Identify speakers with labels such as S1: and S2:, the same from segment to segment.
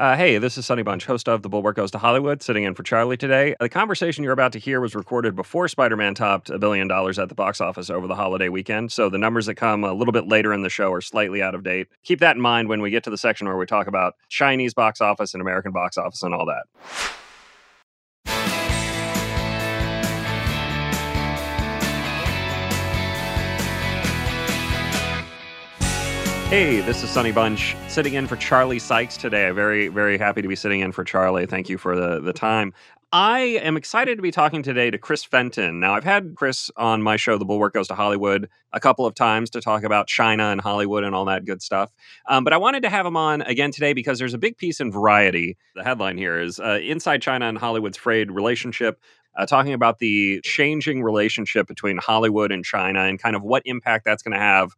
S1: Uh, hey, this is Sonny Bunch, host of The Bulwark Goes to Hollywood, sitting in for Charlie today. The conversation you're about to hear was recorded before Spider Man topped a billion dollars at the box office over the holiday weekend, so the numbers that come a little bit later in the show are slightly out of date. Keep that in mind when we get to the section where we talk about Chinese box office and American box office and all that. Hey, this is Sonny Bunch sitting in for Charlie Sykes today. Very, very happy to be sitting in for Charlie. Thank you for the, the time. I am excited to be talking today to Chris Fenton. Now, I've had Chris on my show, The Bulwark Goes to Hollywood, a couple of times to talk about China and Hollywood and all that good stuff. Um, but I wanted to have him on again today because there's a big piece in Variety. The headline here is uh, Inside China and Hollywood's Frayed Relationship. Uh, talking about the changing relationship between Hollywood and China and kind of what impact that's going to have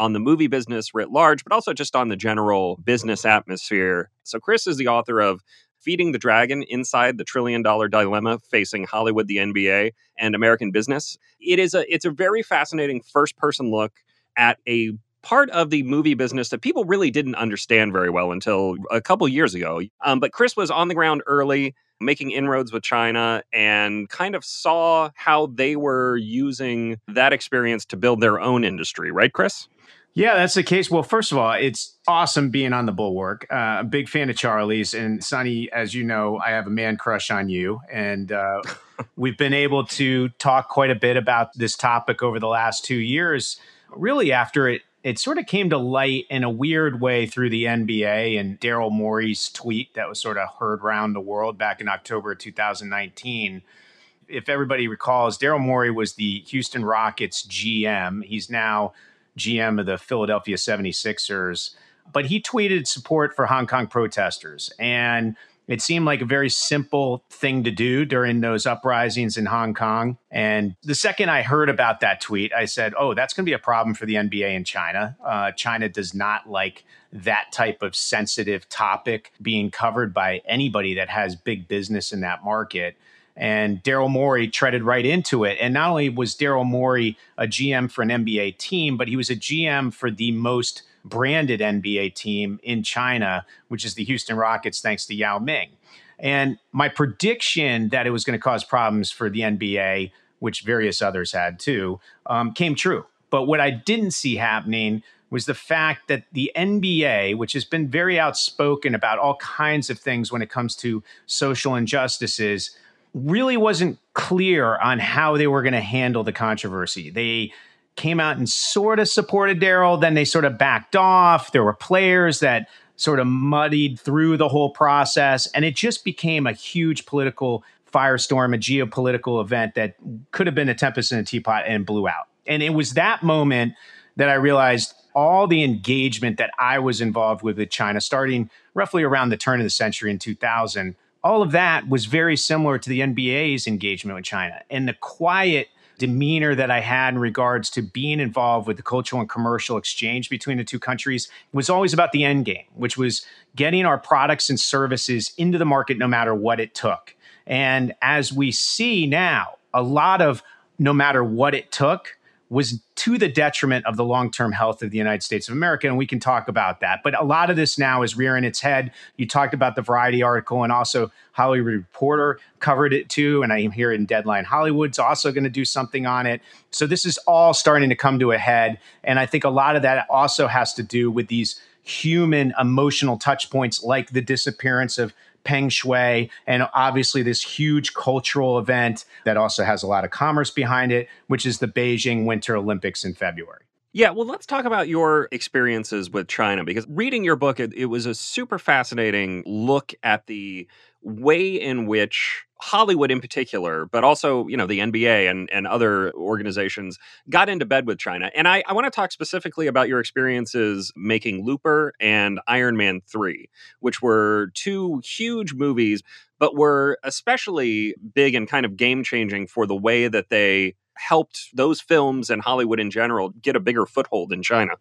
S1: on the movie business writ large, but also just on the general business atmosphere. So, Chris is the author of Feeding the Dragon Inside the Trillion Dollar Dilemma Facing Hollywood, the NBA, and American Business. It is a it's a very fascinating first person look at a part of the movie business that people really didn't understand very well until a couple years ago. Um, but Chris was on the ground early, making inroads with China, and kind of saw how they were using that experience to build their own industry, right, Chris?
S2: Yeah, that's the case. Well, first of all, it's awesome being on the Bulwark. Uh, a big fan of Charlie's, and Sonny, as you know, I have a man crush on you, and uh, we've been able to talk quite a bit about this topic over the last two years. Really, after it, it sort of came to light in a weird way through the NBA and Daryl Morey's tweet that was sort of heard around the world back in October 2019 if everybody recalls, Daryl Morey was the Houston Rockets GM. He's now GM of the Philadelphia 76ers. But he tweeted support for Hong Kong protesters. And it seemed like a very simple thing to do during those uprisings in Hong Kong. And the second I heard about that tweet, I said, oh, that's going to be a problem for the NBA in China. Uh, China does not like that type of sensitive topic being covered by anybody that has big business in that market. And Daryl Morey treaded right into it. And not only was Daryl Morey a GM for an NBA team, but he was a GM for the most branded NBA team in China, which is the Houston Rockets, thanks to Yao Ming. And my prediction that it was going to cause problems for the NBA, which various others had too, um, came true. But what I didn't see happening was the fact that the NBA, which has been very outspoken about all kinds of things when it comes to social injustices, really wasn't clear on how they were going to handle the controversy. They came out and sort of supported Daryl, then they sort of backed off. There were players that sort of muddied through the whole process, and it just became a huge political firestorm, a geopolitical event that could have been a tempest in a teapot and blew out. And it was that moment that I realized all the engagement that I was involved with with China, starting roughly around the turn of the century in 2000, all of that was very similar to the NBA's engagement with China. And the quiet demeanor that I had in regards to being involved with the cultural and commercial exchange between the two countries was always about the end game, which was getting our products and services into the market no matter what it took. And as we see now, a lot of no matter what it took was to the detriment of the long term health of the United States of America. And we can talk about that. But a lot of this now is rearing its head. You talked about the Variety article, and also Hollywood Reporter covered it too. And I am here in Deadline Hollywood's also going to do something on it. So this is all starting to come to a head. And I think a lot of that also has to do with these human emotional touch points like the disappearance of Peng Shuai, and obviously this huge cultural event that also has a lot of commerce behind it, which is the Beijing Winter Olympics in February.
S1: Yeah, well, let's talk about your experiences with China because reading your book, it, it was a super fascinating look at the way in which Hollywood in particular, but also, you know, the NBA and, and other organizations got into bed with China. And I, I want to talk specifically about your experiences making Looper and Iron Man 3, which were two huge movies, but were especially big and kind of game changing for the way that they helped those films and Hollywood in general get a bigger foothold in China.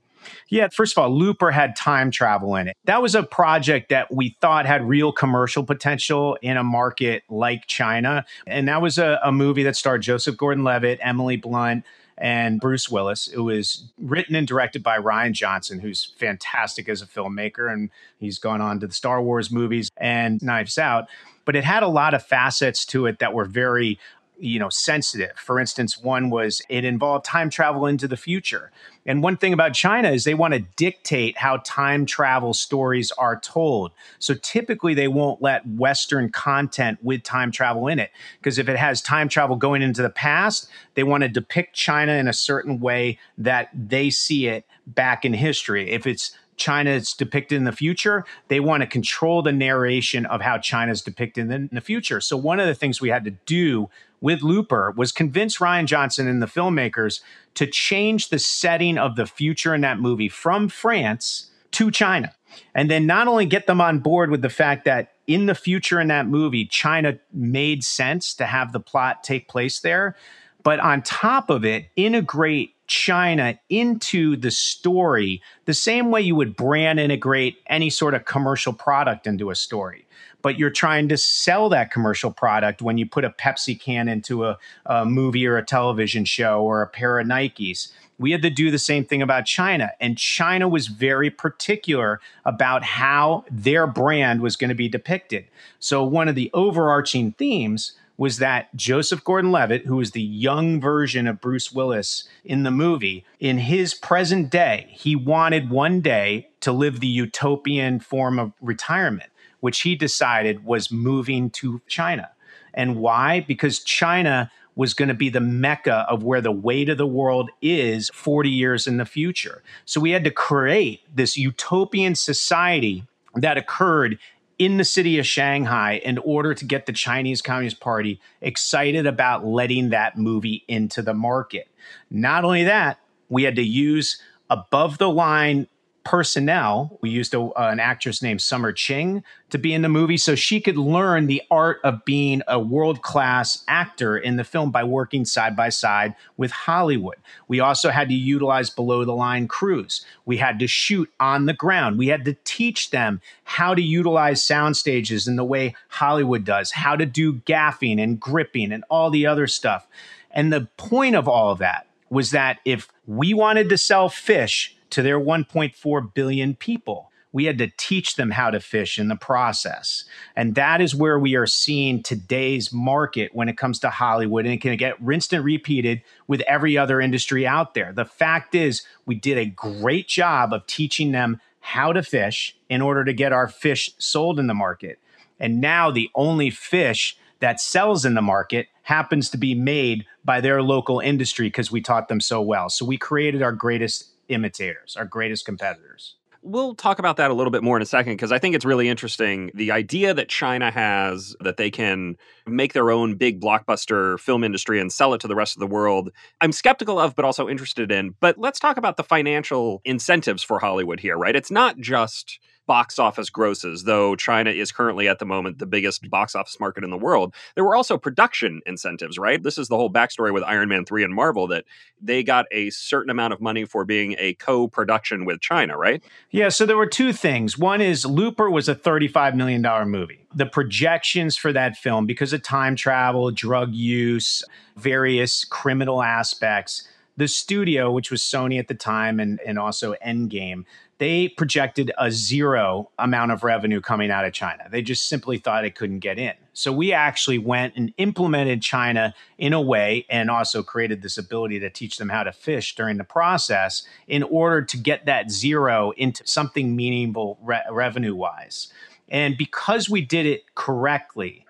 S2: Yeah, first of all, Looper had time travel in it. That was a project that we thought had real commercial potential in a market like China. And that was a, a movie that starred Joseph Gordon Levitt, Emily Blunt, and Bruce Willis. It was written and directed by Rian Johnson, who's fantastic as a filmmaker, and he's gone on to the Star Wars movies and Knives Out. But it had a lot of facets to it that were very you know sensitive. For instance one was it involved time travel into the future. And one thing about china is they want to dictate how time travel stories are told. So typically they won't let western content with time travel in it because if it has time travel going into the past they want to depict china in a certain way that they see it back in history. If it's China is depicted in the future, they want to control the narration of how China is depicted in the future. So, one of the things we had to do with Looper was convince Rian Johnson and the filmmakers to change the setting of the future in that movie from France to China. And then not only get them on board with the fact that in the future in that movie, China made sense to have the plot take place there, but on top of it, integrate China into the story the same way you would brand integrate any sort of commercial product into a story but you're trying to sell that commercial product when you put a Pepsi can into a, a movie or a television show or a pair of Nikes. We had to do the same thing about China. And China was very particular about how their brand was going to be depicted. So, one of the overarching themes was that Joseph Gordon Levitt, who was the young version of Bruce Willis in the movie, in his present day, he wanted one day to live the utopian form of retirement which he decided was moving to China. And why? Because China was going to be the mecca of where the weight of the world is 40 years in the future. So we had to create this utopian society that occurred in the city of Shanghai in order to get the Chinese Communist Party excited about letting that movie into the market. Not only that, we had to use above the line personnel. We used a, uh, an actress named Summer Qing to be in the movie so she could learn the art of being a world class actor in the film by working side by side with Hollywood. We also had to utilize below the line crews. We had to shoot on the ground. We had to teach them how to utilize sound stages in the way Hollywood does, how to do gaffing and gripping and all the other stuff. And the point of all of that was that if we wanted to sell fish, to their 1.4 billion people. We had to teach them how to fish in the process. And that is where we are seeing today's market when it comes to Hollywood. And it can get rinsed and repeated with every other industry out there. The fact is, we did a great job of teaching them how to fish in order to get our fish sold in the market. And now the only fish that sells in the market happens to be made by their local industry because we taught them so well. So we created our greatest imitators, our greatest competitors.
S1: We'll talk about that a little bit more in a second because I think it's really interesting. The idea that China has that they can make their own big blockbuster film industry and sell it to the rest of the world, I'm skeptical of, but also interested in. But let's talk about the financial incentives for Hollywood here, right? It's not just box office grosses, though China is currently at the moment the biggest box office market in the world. There were also production incentives, right? This is the whole backstory with Iron Man 3 and Marvel that they got a certain amount of money for being a co production with China, right?
S2: Yeah, so there were two things. One is Looper was a $35 million movie. The projections for that film, because of time travel, drug use, various criminal aspects, the studio, which was Sony at the time and, and also Endgame, they projected a zero amount of revenue coming out of China. They just simply thought it couldn't get in. So we actually went and implemented China in a way and also created this ability to teach them how to fish during the process in order to get that zero into something meaningful re- revenue wise. And because we did it correctly,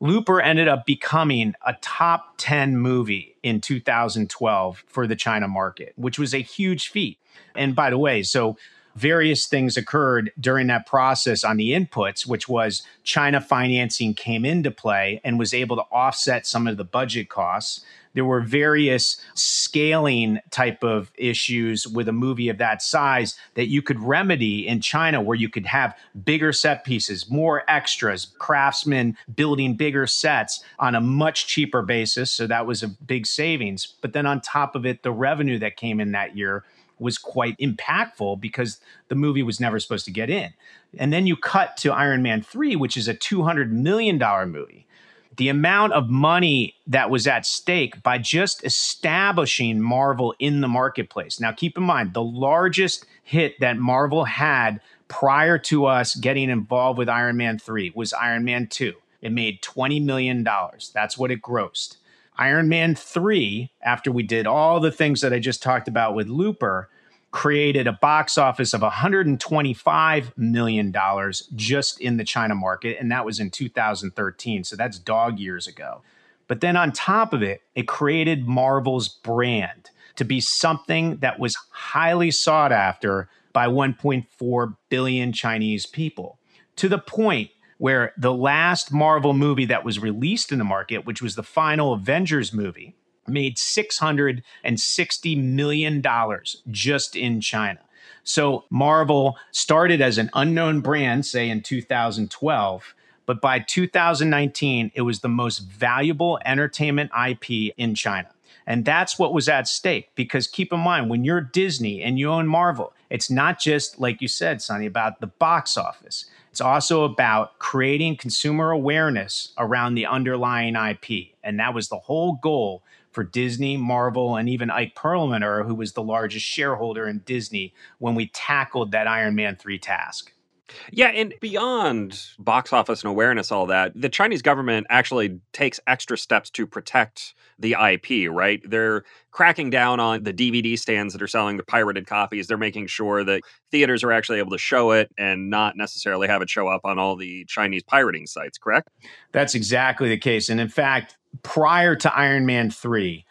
S2: Looper ended up becoming a top 10 movie in 2012 for the China market, which was a huge feat. And by the way, so various things occurred during that process on the inputs, which was China financing came into play and was able to offset some of the budget costs. There were various scaling type of issues with a movie of that size that you could remedy in China, where you could have bigger set pieces, more extras, craftsmen building bigger sets on a much cheaper basis. So that was a big savings. But then on top of it, the revenue that came in that year was quite impactful because the movie was never supposed to get in. And then you cut to Iron Man 3, which is a $200 million movie. the amount of money that was at stake by just establishing Marvel in the marketplace. Now, keep in mind, the largest hit that Marvel had prior to us getting involved with Iron Man 3 was Iron Man 2. It made $20 million. That's what it grossed. Iron Man 3, after we did all the things that I just talked about with Looper, created a box office of $125 million just in the China market. And that was in 2013. So that's dog years ago. But then on top of it, it created Marvel's brand to be something that was highly sought after by 1.4 billion Chinese people to the point where the last Marvel movie that was released in the market, which was the final Avengers movie, made $660 million just in China. So Marvel started as an unknown brand, say in 2012, but by 2019, it was the most valuable entertainment IP in China. And that's what was at stake. Because keep in mind, when you're Disney and you own Marvel, it's not just, like you said, Sonny, about the box office. It's also about creating consumer awareness around the underlying IP. And that was the whole goal for Disney, Marvel, and even Ike Perlmutter, who was the largest shareholder in Disney when we tackled that Iron Man 3 task.
S1: Yeah, and beyond box office and awareness, all that, the Chinese government actually takes extra steps to protect the IP, right? They're cracking down on the DVD stands that are selling the pirated copies. They're making sure that theaters are actually able to show it and not necessarily have it show up on all the Chinese pirating sites, correct?
S2: That's exactly the case. And in fact, prior to Iron Man 3,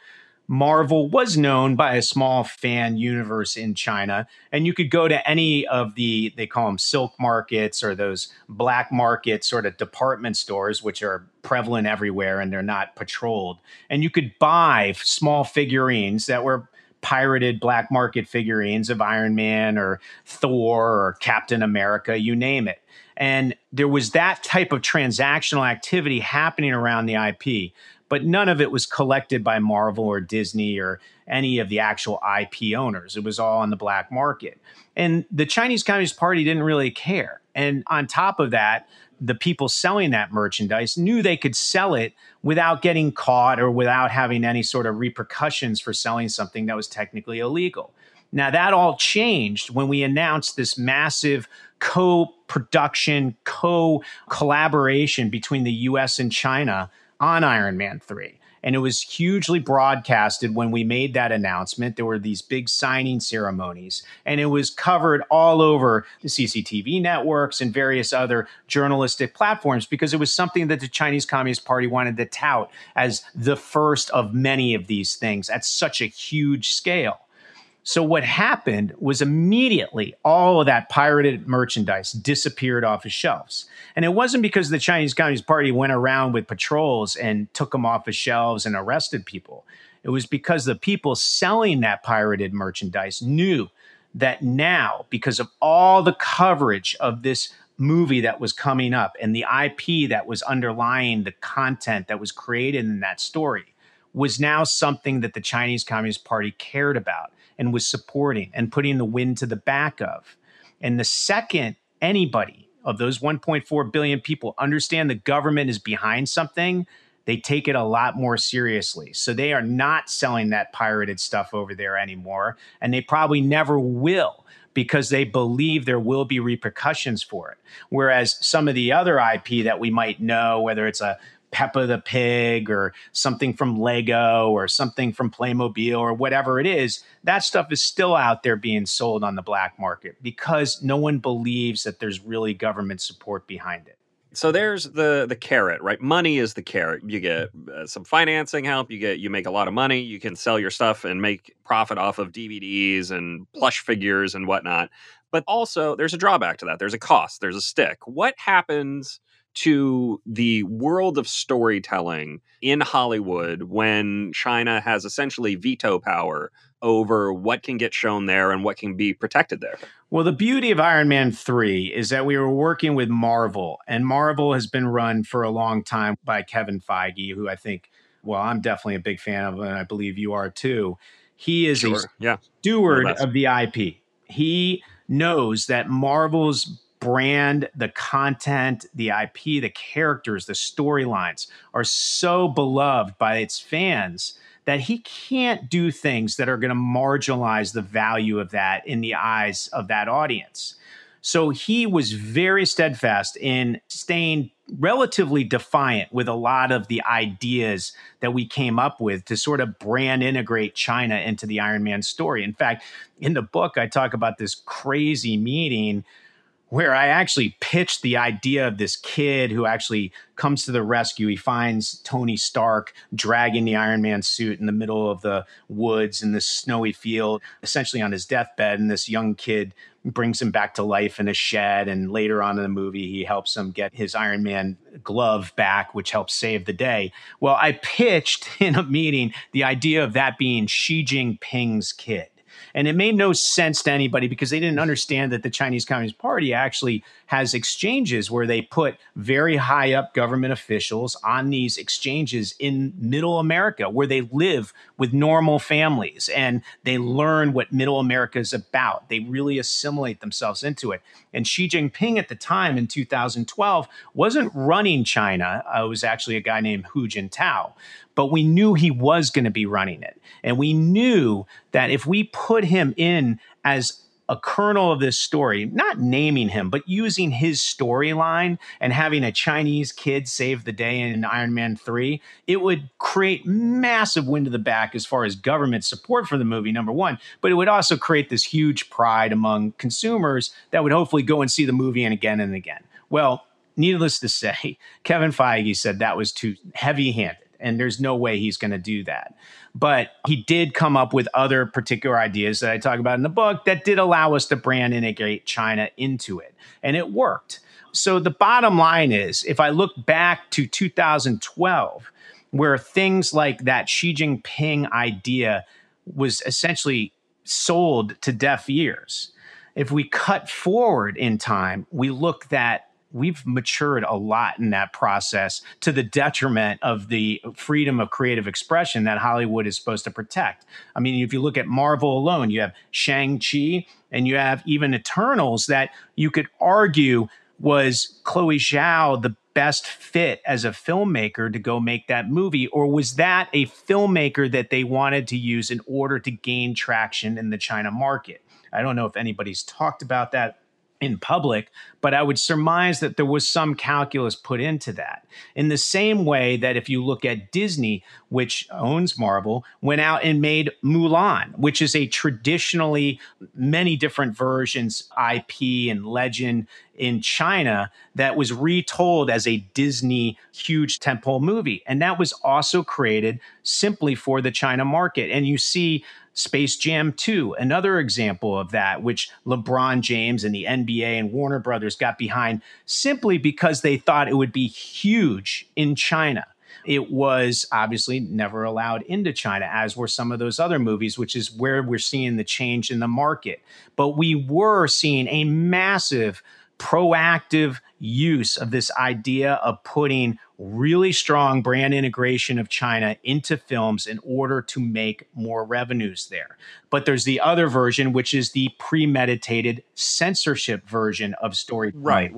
S2: Marvel was known by a small fan universe in China. And you could go to any of the, they call them silk markets or those black market sort of department stores, which are prevalent everywhere and they're not patrolled. And you could buy small figurines that were pirated black market figurines of Iron Man or Thor or Captain America, you name it. And there was that type of transactional activity happening around the IP but none of it was collected by Marvel or Disney or any of the actual IP owners. It was all on the black market. And the Chinese Communist Party didn't really care. And on top of that, the people selling that merchandise knew they could sell it without getting caught or without having any sort of repercussions for selling something that was technically illegal. Now, that all changed when we announced this massive co production, co collaboration between the US and China on Iron Man 3. And it was hugely broadcasted when we made that announcement. There were these big signing ceremonies, and it was covered all over the CCTV networks and various other journalistic platforms because it was something that the Chinese Communist Party wanted to tout as the first of many of these things at such a huge scale. So what happened was immediately all of that pirated merchandise disappeared off of shelves. And it wasn't because the Chinese Communist Party went around with patrols and took them off of shelves and arrested people. It was because the people selling that pirated merchandise knew that now, because of all the coverage of this movie that was coming up and the IP that was underlying the content that was created in that story, was now something that the Chinese Communist Party cared about and was supporting and putting the wind to the back of. And the second anybody of those 1.4 billion people understand the government is behind something, they take it a lot more seriously. So they are not selling that pirated stuff over there anymore. And they probably never will because they believe there will be repercussions for it. Whereas some of the other IP that we might know, whether it's a Peppa the Pig or something from Lego or something from Playmobil or whatever it is, that stuff is still out there being sold on the black market because no one believes that there's really government support behind it.
S1: So there's the the carrot, right? Money is the carrot. You get uh, some financing help. You get you make a lot of money. You can sell your stuff and make profit off of DVDs and plush figures and whatnot. But also, there's a drawback to that. There's a cost. There's a stick. What happens? To the world of storytelling in Hollywood when China has essentially veto power over what can get shown there and what can be protected there.
S2: Well, the beauty of Iron Man 3 is that we were working with Marvel, and Marvel has been run for a long time by Kevin Feige, who I think, well, I'm definitely a big fan of, and I believe you are too. He is sure. a yeah. steward of the IP. He knows that Marvel's brand, the content, the IP, the characters, the storylines are so beloved by its fans that he can't do things that are going to marginalize the value of that in the eyes of that audience. So he was very steadfast in staying relatively defiant with a lot of the ideas that we came up with to sort of brand integrate China into the Iron Man story. In fact, in the book, I talk about this crazy meeting where I actually pitched the idea of this kid who actually comes to the rescue. He finds Tony Stark dragging the Iron Man suit in the middle of the woods in this snowy field, essentially on his deathbed. And this young kid brings him back to life in a shed. And later on in the movie, he helps him get his Iron Man glove back, which helps save the day. Well, I pitched in a meeting the idea of that being Xi Jinping's kid. And it made no sense to anybody because they didn't understand that the Chinese Communist Party actually has exchanges where they put very high up government officials on these exchanges in middle America where they live with normal families and they learn what middle America is about. They really assimilate themselves into it. And Xi Jinping at the time in 2012 wasn't running China. Uh, it was actually a guy named Hu Jintao but we knew he was going to be running it. And we knew that if we put him in as a kernel of this story, not naming him, but using his storyline and having a Chinese kid save the day in Iron Man 3, it would create massive wind to the back as far as government support for the movie, number one. But it would also create this huge pride among consumers that would hopefully go and see the movie and again and again. Well, needless to say, Kevin Feige said that was too heavy handed and there's no way he's going to do that. But he did come up with other particular ideas that I talk about in the book that did allow us to brand integrate China into it, and it worked. So the bottom line is if I look back to 2012, where things like that Xi Jinping idea was essentially sold to deaf ears. If we cut forward in time, we look at we've matured a lot in that process to the detriment of the freedom of creative expression that Hollywood is supposed to protect. I mean, if you look at Marvel alone, you have Shang-Chi and you have even Eternals that you could argue was Chloe Zhao the best fit as a filmmaker to go make that movie? Or was that a filmmaker that they wanted to use in order to gain traction in the China market? I don't know if anybody's talked about that in public, but I would surmise that there was some calculus put into that. In the same way that if you look at Disney, which owns Marvel, went out and made Mulan, which is a traditionally many different versions IP and legend in China that was retold as a Disney huge tentpole movie. And that was also created simply for the China market. And you see Space Jam 2, another example of that, which LeBron James and the NBA and Warner Brothers got behind simply because they thought it would be huge in China. It was obviously never allowed into China, as were some of those other movies, which is where we're seeing the change in the market. But we were seeing a massive proactive use of this idea of putting really strong brand integration of China into films in order to make more revenues there. But there's the other version, which is the premeditated censorship version of storytelling.
S1: Right.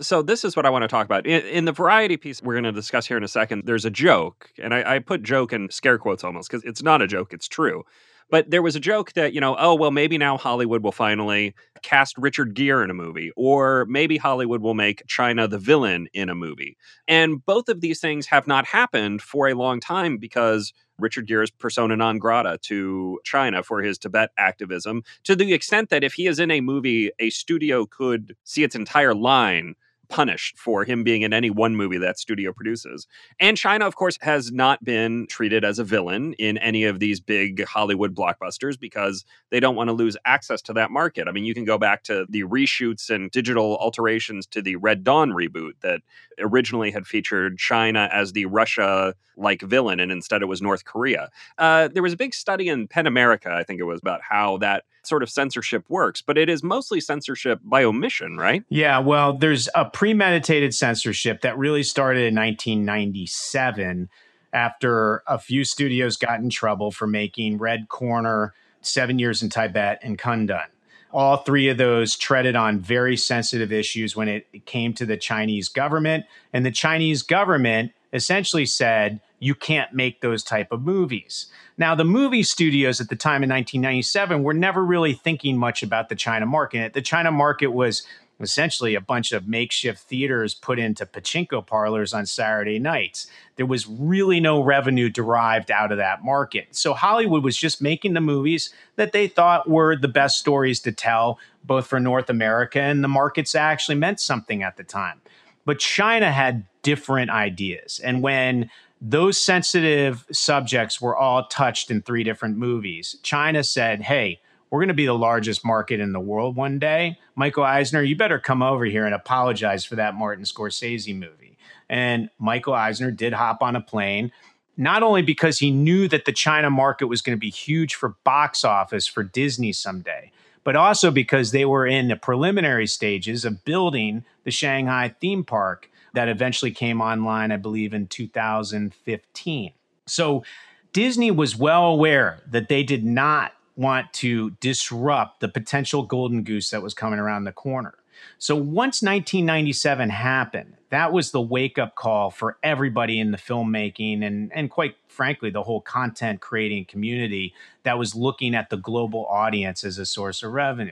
S1: So this is what I want to talk about in, in the variety piece we're going to discuss here in a second. There's a joke, and I, I put joke in scare quotes almost because it's not a joke; it's true. But there was a joke that, you know, oh, well, maybe now Hollywood will finally cast Richard Gere in a movie, or maybe Hollywood will make China the villain in a movie. And both of these things have not happened for a long time because Richard Gere is persona non grata to China for his Tibet activism, to the extent that if he is in a movie, a studio could see its entire line punished for him being in any one movie that studio produces. And China, of course, has not been treated as a villain in any of these big Hollywood blockbusters because they don't want to lose access to that market. I mean, you can go back to the reshoots and digital alterations to the Red Dawn reboot that originally had featured China as the Russia like villain, and instead it was North Korea. Uh, there was a big study in PEN America, I think it was, about how that sort of censorship works, but it is mostly censorship by omission, right?
S2: Yeah, well, there's a premeditated censorship that really started in 1997 after a few studios got in trouble for making Red Corner, Seven Years in Tibet, and Kundun. All three of those treaded on very sensitive issues when it came to the Chinese government. And the Chinese government essentially said, you can't make those type of movies. Now, the movie studios at the time in 1997 were never really thinking much about the China market. The China market was essentially a bunch of makeshift theaters put into pachinko parlors on Saturday nights. There was really no revenue derived out of that market. So Hollywood was just making the movies that they thought were the best stories to tell, both for North America and the markets actually meant something at the time. But China had different ideas. And when those sensitive subjects were all touched in three different movies, China said, hey, we're going to be the largest market in the world one day. Michael Eisner, you better come over here and apologize for that Martin Scorsese movie. And Michael Eisner did hop on a plane, not only because he knew that the China market was going to be huge for box office for Disney someday, but also because they were in the preliminary stages of building the Shanghai theme park that eventually came online, I believe, in 2015. So Disney was well aware that they did not want to disrupt the potential golden goose that was coming around the corner. So once 1997 happened, that was the wake up call for everybody in the filmmaking and, and quite frankly, the whole content creating community that was looking at the global audience as a source of revenue.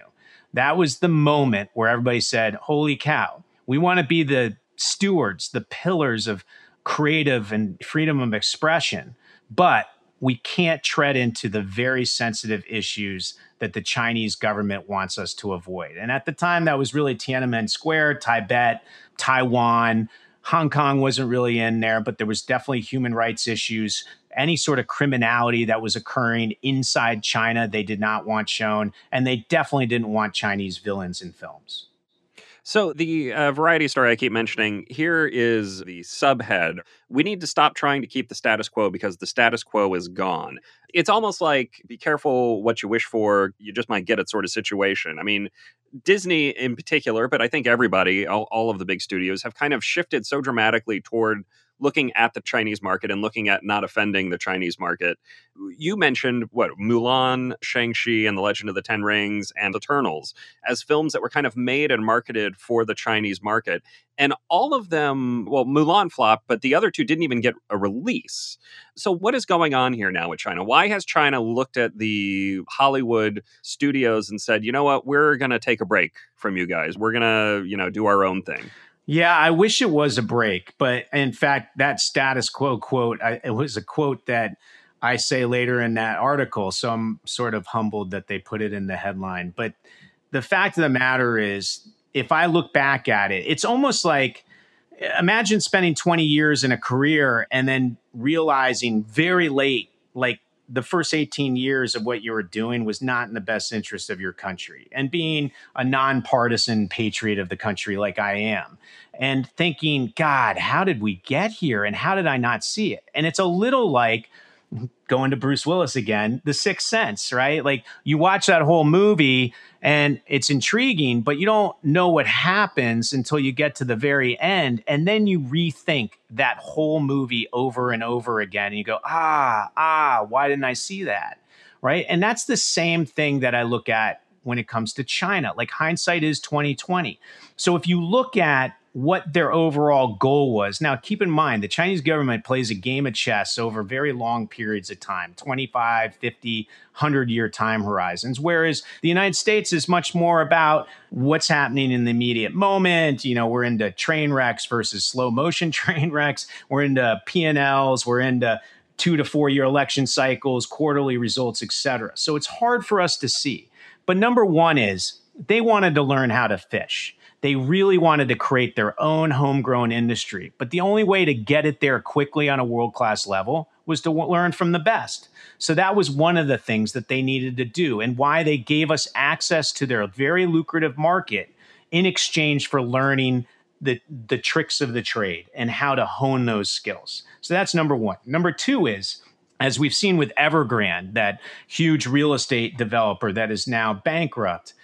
S2: That was the moment where everybody said, Holy cow, we want to be the stewards, the pillars of creative and freedom of expression. But we can't tread into the very sensitive issues that the Chinese government wants us to avoid. And at the time, that was really Tiananmen Square, Tibet, Taiwan. Hong Kong wasn't really in there, but there was definitely human rights issues. Any sort of criminality that was occurring inside China, they did not want shown. And they definitely didn't want Chinese villains in films.
S1: So, the uh, variety story I keep mentioning here is the subhead. We need to stop trying to keep the status quo because the status quo is gone. It's almost like be careful what you wish for, you just might get it sort of situation. I mean, Disney in particular, but I think everybody, all, all of the big studios, have kind of shifted so dramatically toward looking at the Chinese market and looking at not offending the Chinese market. You mentioned what Mulan, Shang-Chi, and The Legend of the Ten Rings, and Eternals as films that were kind of made and marketed for the Chinese market. And all of them, well, Mulan flopped, but the other two didn't even get a release. So, what is going on here now with China? Why has China looked at the Hollywood studios and said, you know what, we're going to take a break from you guys. We're going to, you know, do our own thing?
S2: Yeah, I wish it was a break, but in fact, that status quo quote, I, it was a quote that I say later in that article. So I'm sort of humbled that they put it in the headline. But the fact of the matter is, if I look back at it, it's almost like imagine spending 20 years in a career and then realizing very late, like the first 18 years of what you were doing was not in the best interest of your country and being a nonpartisan patriot of the country like I am and thinking, God, how did we get here? And how did I not see it? And it's a little like going to Bruce Willis again, The Sixth Sense, right? Like you watch that whole movie and it's intriguing, but you don't know what happens until you get to the very end. And then you rethink that whole movie over and over again. And you go, ah, ah, why didn't I see that? Right. And that's the same thing that I look at when it comes to China. Like hindsight is 2020. So if you look at what their overall goal was. Now, keep in mind, the Chinese government plays a game of chess over very long periods of time 25, 50, 100 year time horizons, whereas the United States is much more about what's happening in the immediate moment. You know, we're into train wrecks versus slow motion train wrecks, we're into P&Ls, we're into two to four year election cycles, quarterly results, etc. So it's hard for us to see. But number one is they wanted to learn how to fish. They really wanted to create their own homegrown industry. But the only way to get it there quickly on a world class level was to learn from the best. So that was one of the things that they needed to do and why they gave us access to their very lucrative market in exchange for learning the, the tricks of the trade and how to hone those skills. So that's number one. Number two is, as we've seen with Evergrande, that huge real estate developer that is now bankrupt,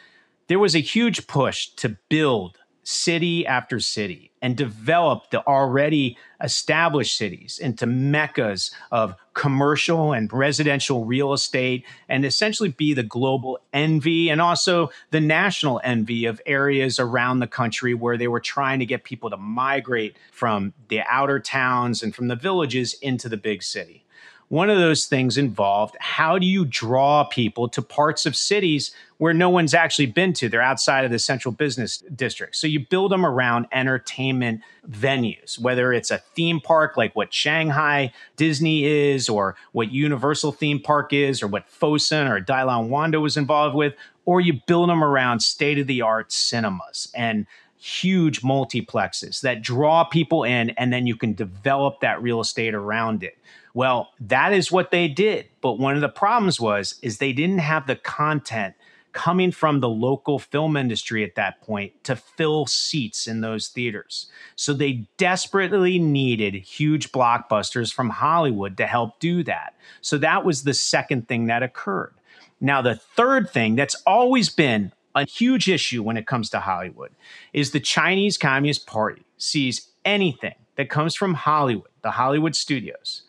S2: there was a huge push to build city after city and develop the already established cities into meccas of commercial and residential real estate and essentially be the global envy and also the national envy of areas around the country where they were trying to get people to migrate from the outer towns and from the villages into the big city. One of those things involved how do you draw people to parts of cities where no one's actually been to? They're outside of the central business district. So you build them around entertainment venues, whether it's a theme park like what Shanghai Disney is, or what Universal theme park is, or what Fosun or Dalian Wanda was involved with, or you build them around state of the art cinemas and huge multiplexes that draw people in, and then you can develop that real estate around it. Well, that is what they did. But one of the problems was is they didn't have the content coming from the local film industry at that point to fill seats in those theaters. So they desperately needed huge blockbusters from Hollywood to help do that. So that was the second thing that occurred. Now, the third thing that's always been a huge issue when it comes to Hollywood is the Chinese Communist Party sees anything that comes from Hollywood, the Hollywood studios,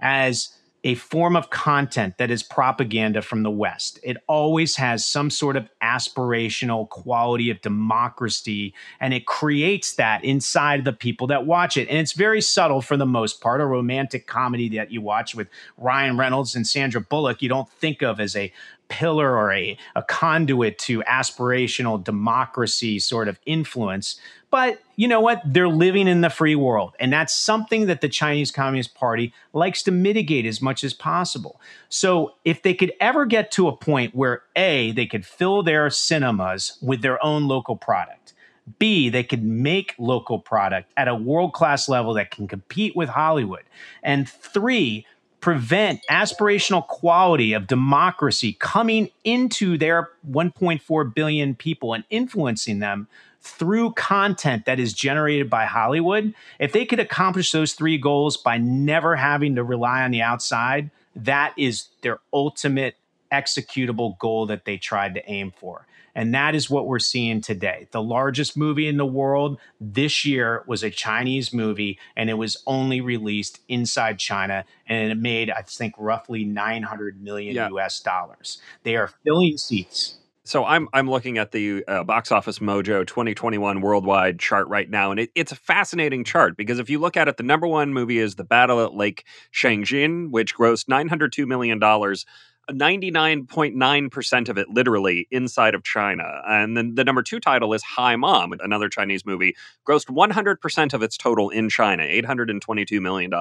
S2: as a form of content that is propaganda from the West. It always has some sort of aspirational quality of democracy, and it creates that inside the people that watch it. And it's very subtle for the most part. A romantic comedy that you watch with Ryan Reynolds and Sandra Bullock, you don't think of as a pillar or a, a conduit to aspirational democracy sort of influence. But you know what? They're living in the free world. And that's something that the Chinese Communist Party likes to mitigate as much as possible. So if they could ever get to a point where A, they could fill their cinemas with their own local product. B, they could make local product at a world class level that can compete with Hollywood. And three, prevent aspirational quality of democracy coming into their 1.4 billion people and influencing them through content that is generated by Hollywood, if they could accomplish those three goals by never having to rely on the outside, that is their ultimate executable goal that they tried to aim for. And that is what we're seeing today. The largest movie in the world this year was a Chinese movie, and it was only released inside China, and it made, I think, roughly 900 million yeah. US dollars. They are filling seats.
S1: So I'm I'm looking at the uh, box office mojo 2021 worldwide chart right now, and it, it's a fascinating chart because if you look at it, the number one movie is The Battle at Lake Changjin, which grossed 902 million dollars 99.9% of it literally inside of China. And then the number two title is Hi Mom, another Chinese movie, grossed 100% of its total in China, $822 million.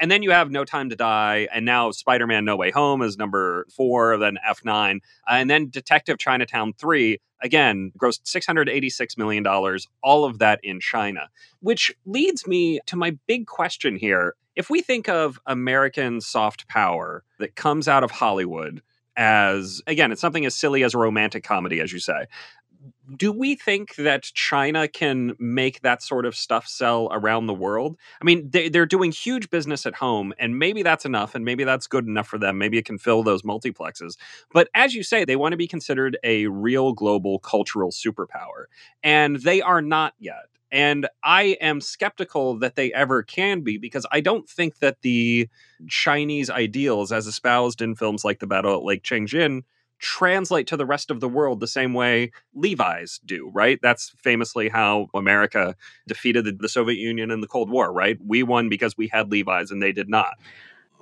S1: And then you have No Time to Die, and now Spider Man No Way Home is number four, then F9, and then Detective Chinatown 3 again, grossed $686 million, all of that in China. Which leads me to my big question here. If we think of American soft power that comes out of Hollywood as, again, it's something as silly as a romantic comedy, as you say, do we think that China can make that sort of stuff sell around the world? I mean, they, are doing huge business at home, and maybe that's enough, and maybe that's good enough for them. Maybe it can fill those multiplexes. But as you say, they want to be considered a real global cultural superpower, and they are not yet. And I am skeptical that they ever can be because I don't think that the Chinese ideals, as espoused in films like The Battle at Lake Changjin, translate to the rest of the world the same way Levi's do, right? That's famously how America defeated the, the Soviet Union in the Cold War, right? We won because we had Levi's and they did not.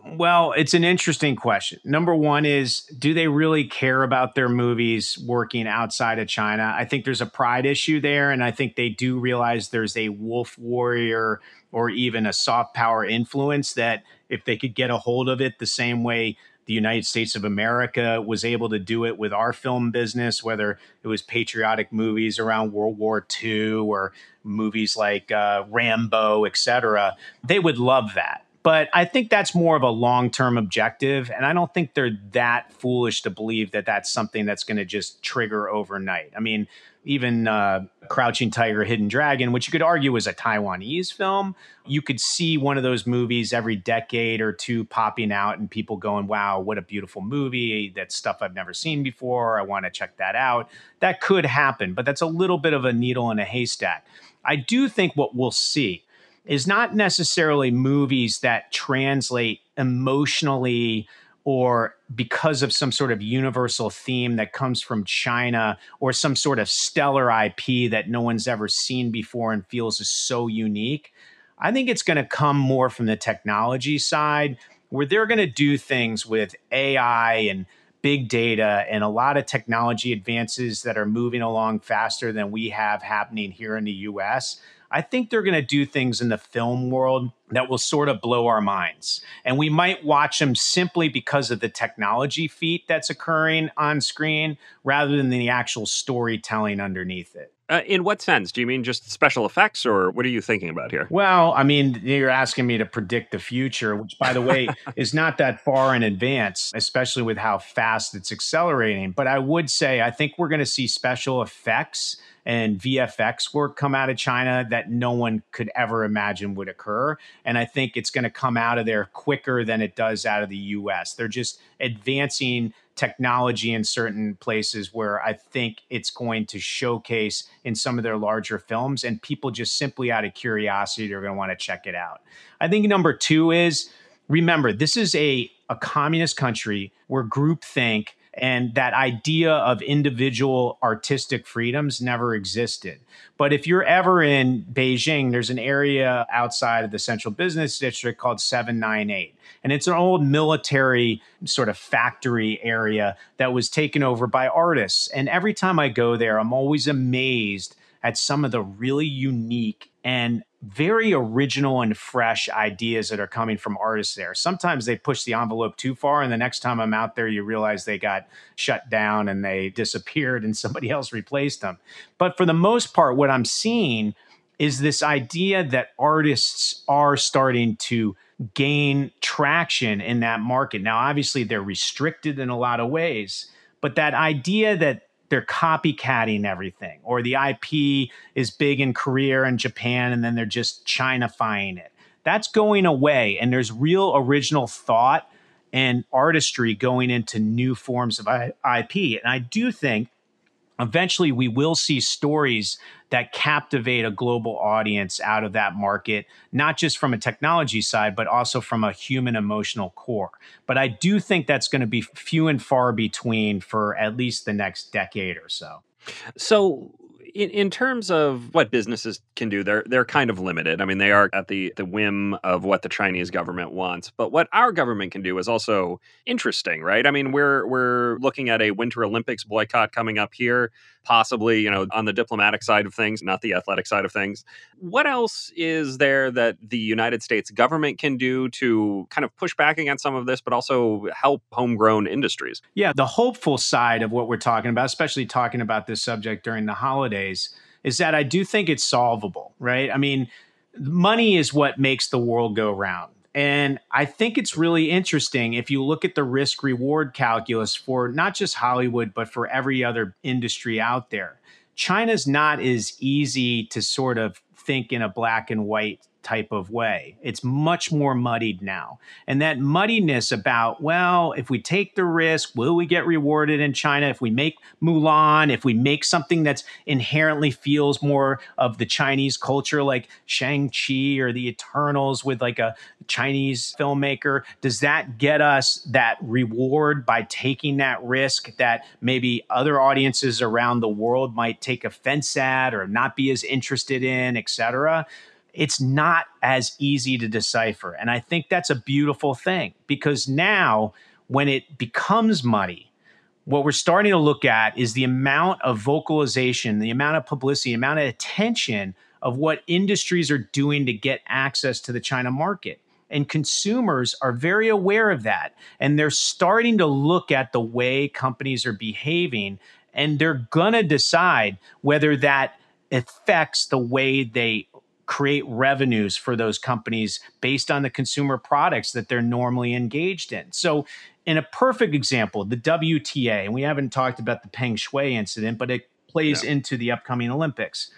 S2: Well, it's an interesting question. Number one is do they really care about their movies working outside of China? I think there's a pride issue there. And I think they do realize there's a wolf warrior or even a soft power influence that if they could get a hold of it the same way the United States of America was able to do it with our film business, whether it was patriotic movies around World War II or movies like uh, Rambo, et cetera. They would love that. But I think that's more of a long term objective. And I don't think they're that foolish to believe that that's something that's going to just trigger overnight. I mean, even uh, Crouching Tiger, Hidden Dragon, which you could argue was a Taiwanese film, you could see one of those movies every decade or two popping out and people going, wow, what a beautiful movie. That's stuff I've never seen before. I want to check that out. That could happen, but that's a little bit of a needle in a haystack. I do think what we'll see is not necessarily movies that translate emotionally or because of some sort of universal theme that comes from China or some sort of stellar IP that no one's ever seen before and feels is so unique. I think it's going to come more from the technology side where they're going to do things with AI and big data and a lot of technology advances that are moving along faster than we have happening here in the US. I think they're going to do things in the film world that will sort of blow our minds. And we might watch them simply because of the technology feat that's occurring on screen rather than the actual storytelling underneath it.
S1: Uh, in what sense? Do you mean just special effects, or what are you thinking about here?
S2: Well, I mean, you're asking me to predict the future, which, by the way, is not that far in advance, especially with how fast it's accelerating. But I would say I think we're going to see special effects and VFX work come out of China that no one could ever imagine would occur. And I think it's going to come out of there quicker than it does out of the US. They're just advancing technology in certain places where I think it's going to showcase in some of their larger films, and people just simply out of curiosity are going to want to check it out. I think number two is remember, this is a, a communist country where groupthink and that idea of individual artistic freedoms never existed. But if you're ever in Beijing, there's an area outside of the central business district called 798. And it's an old military sort of factory area that was taken over by artists. And every time I go there, I'm always amazed at some of the really unique and very original and fresh ideas that are coming from artists there. Sometimes they push the envelope too far, and the next time I'm out there, you realize they got shut down and they disappeared and somebody else replaced them. But for the most part, what I'm seeing is this idea that artists are starting to gain traction in that market. Now, obviously, they're restricted in a lot of ways, but that idea that they're copycatting everything, or the IP is big in Korea and Japan, and then they're just Chinafying it. That's going away, and there's real original thought and artistry going into new forms of IP. And I do think eventually we will see stories that captivate a global audience out of that market, not just from a technology side, but also from a human emotional core. But I do think that's going to be few and far between for at least the next decade or so.
S1: So, in, in terms of what businesses can do, they're they're kind of limited. I mean, they are at the the whim of what the Chinese government wants. But what our government can do is also interesting, right? I mean, we're we're looking at a Winter Olympics boycott coming up here, possibly, you know, on the diplomatic side of things, not the athletic side of things. What else is there that the United States government can do to kind of push back against some of this, but also help homegrown industries?
S2: Yeah, the hopeful side of what we're talking about, especially talking about this subject during the holidays, is that I do think it's solvable, right? I mean, money is what makes the world go round. And I think it's really interesting if you look at the risk reward calculus for not just Hollywood, but for every other industry out there. China's not as easy to sort of think in a black and white type of way. It's much more muddied now. And that muddiness about, well, if we take the risk, will we get rewarded in China? If we make Mulan, if we make something that's inherently feels more of the Chinese culture, like Shang-Chi or the Eternals with like a Chinese filmmaker, does that get us that reward by taking that risk that maybe other audiences around the world might take offense at or not be as interested in, et cetera? It's not as easy to decipher. And I think that's a beautiful thing because now when it becomes muddy, what we're starting to look at is the amount of vocalization, the amount of publicity, the amount of attention of what industries are doing to get access to the China market. And consumers are very aware of that. And they're starting to look at the way companies are behaving. And they're going to decide whether that affects the way they create revenues for those companies based on the consumer products that they're normally engaged in. So, in a perfect example, the WTA, and we haven't talked about the Peng Shuai incident, but it plays into the upcoming Olympics.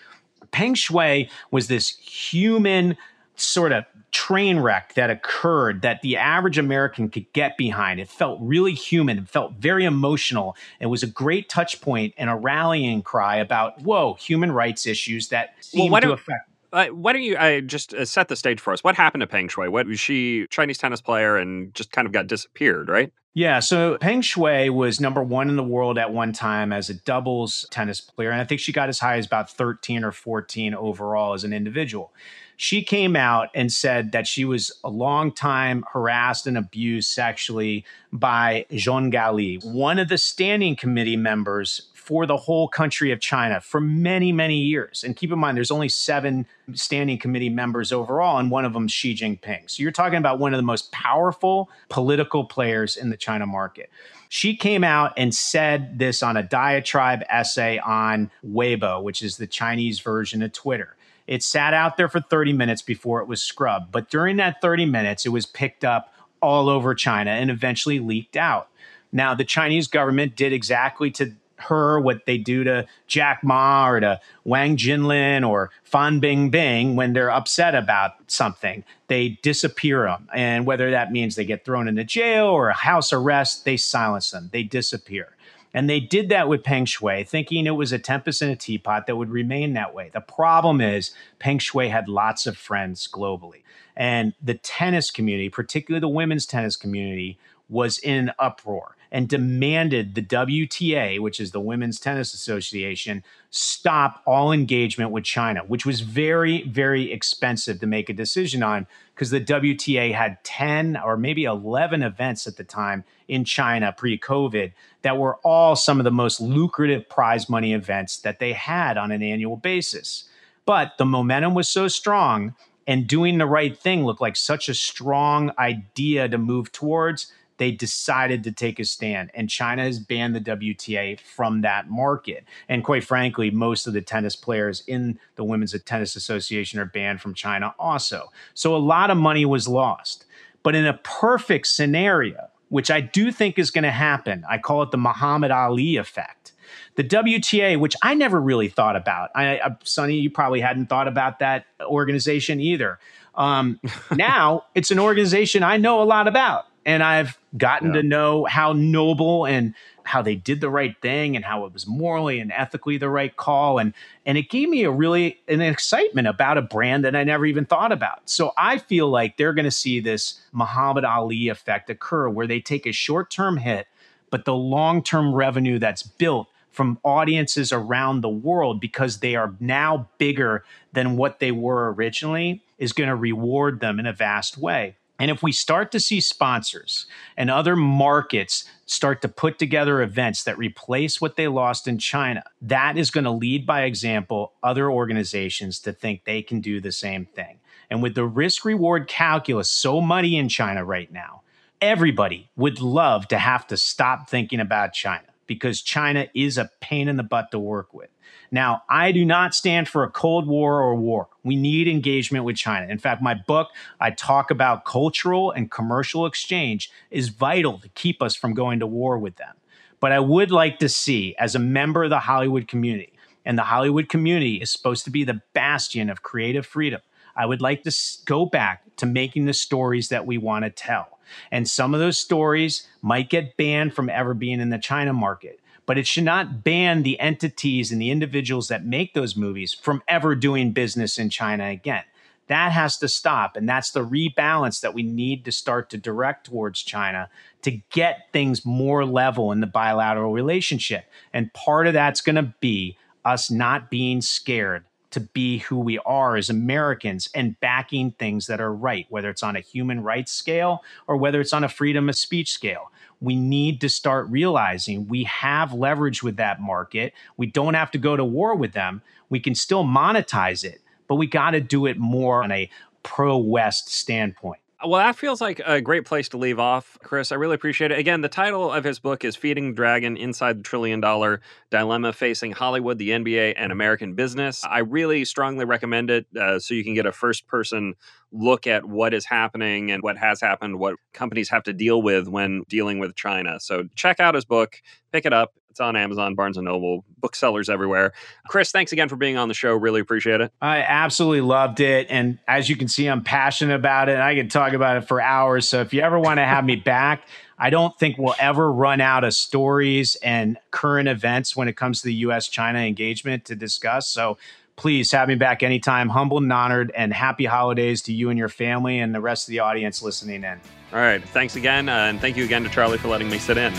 S2: Peng Shuai was this human sort of train wreck that occurred that the average American could get behind. It felt really human. It felt very emotional. It was a great touch point and a rallying cry about, whoa, human rights issues that seem well, to affect
S1: uh, why don't you uh, just uh, set the stage for us? What happened to Peng Shuai? What was she Chinese tennis player and just kind of got disappeared, right?
S2: Yeah, so Peng Shuai was number one in the world at one time as a doubles tennis player. And I think she got as high as about 13 or 14 overall as an individual. She came out and said that she was a long time harassed and abused sexually by Zhang Gaoli, one of the standing committee members for the whole country of China for many, many years. And keep in mind, there's only seven standing committee members overall, and one of them is Xi Jinping. So you're talking about one of the most powerful political players in the China market. She came out and said this on a diatribe essay on Weibo, which is the Chinese version of Twitter. It sat out there for 30 minutes before it was scrubbed. But during that 30 minutes, it was picked up all over China and eventually leaked out. Now, the Chinese government did exactly to her what they do to Jack Ma or to Wang Jianlin or Fan Bingbing when they're upset about something. They disappear them. And whether that means they get thrown into jail or a house arrest, they silence them. They disappear. And they did that with Peng Shuai, thinking it was a tempest in a teapot that would remain that way. The problem is Peng Shuai had lots of friends globally. And the tennis community, particularly the women's tennis community, was in uproar and demanded the WTA, which is the Women's Tennis Association, stop all engagement with China, which was very, very expensive to make a decision on because the WTA had 10 or maybe 11 events at the time in China pre COVID that were all some of the most lucrative prize money events that they had on an annual basis. But the momentum was so strong and doing the right thing looked like such a strong idea to move towards they decided to take a stand. And China has banned the WTA from that market. And quite frankly, most of the tennis players in the Women's Tennis Association are banned from China also. So a lot of money was lost. But in a perfect scenario, which I do think is going to happen, I call it the Muhammad Ali effect. The WTA, which I never really thought about, I, I Sonny, you probably hadn't thought about that organization either. Um, now it's an organization I know a lot about and I've gotten yeah. to know how noble and how they did the right thing and how it was morally and ethically the right call and and it gave me a really an excitement about a brand that I never even thought about. So I feel like they're going to see this Muhammad Ali effect occur where they take a short-term hit but the long-term revenue that's built from audiences around the world because they are now bigger than what they were originally is going to reward them in a vast way. And if we start to see sponsors and other markets start to put together events that replace what they lost in China, that is going to lead by example other organizations to think they can do the same thing. And with the risk reward calculus so muddy in China right now, everybody would love to have to stop thinking about China because China is a pain in the butt to work with. Now, I do not stand for a Cold War or war. We need engagement with China. In fact, my book, I talk about cultural and commercial exchange is vital to keep us from going to war with them. But I would like to see, as a member of the Hollywood community, and the Hollywood community is supposed to be the bastion of creative freedom. I would like to go back to making the stories that we want to tell. And some of those stories might get banned from ever being in the China market but it should not ban the entities and the individuals that make those movies from ever doing business in China again. That has to stop. And that's the rebalance that we need to start to direct towards China to get things more level in the bilateral relationship. And part of that's going to be us not being scared to be who we are as Americans and backing things that are right, whether it's on a human rights scale or whether it's on a freedom of speech scale we need to start realizing we have leverage with that market. We don't have to go to war with them. We can still monetize it, but we got to do it more on a pro West standpoint.
S1: Well, that feels like a great place to leave off, Chris. I really appreciate it. Again, the title of his book is Feeding the Dragon Inside the Trillion Dollar Dilemma Facing Hollywood, the NBA, and American Business. I really strongly recommend it uh, so you can get a first person look at what is happening and what has happened, what companies have to deal with when dealing with China. So check out his book, pick it up. It's on Amazon, Barnes and Noble, booksellers everywhere. Chris, thanks again for being on the show. Really appreciate it.
S2: I absolutely loved it. And as you can see, I'm passionate about it. And I can talk about it for hours. So if you ever want to have me back, I don't think we'll ever run out of stories and current events when it comes to the US China engagement to discuss. So please have me back anytime. Humbled and honored, and happy holidays to you and your family and the rest of the audience listening in.
S1: All right. Thanks again. Uh, and thank you again to Charlie for letting me sit in.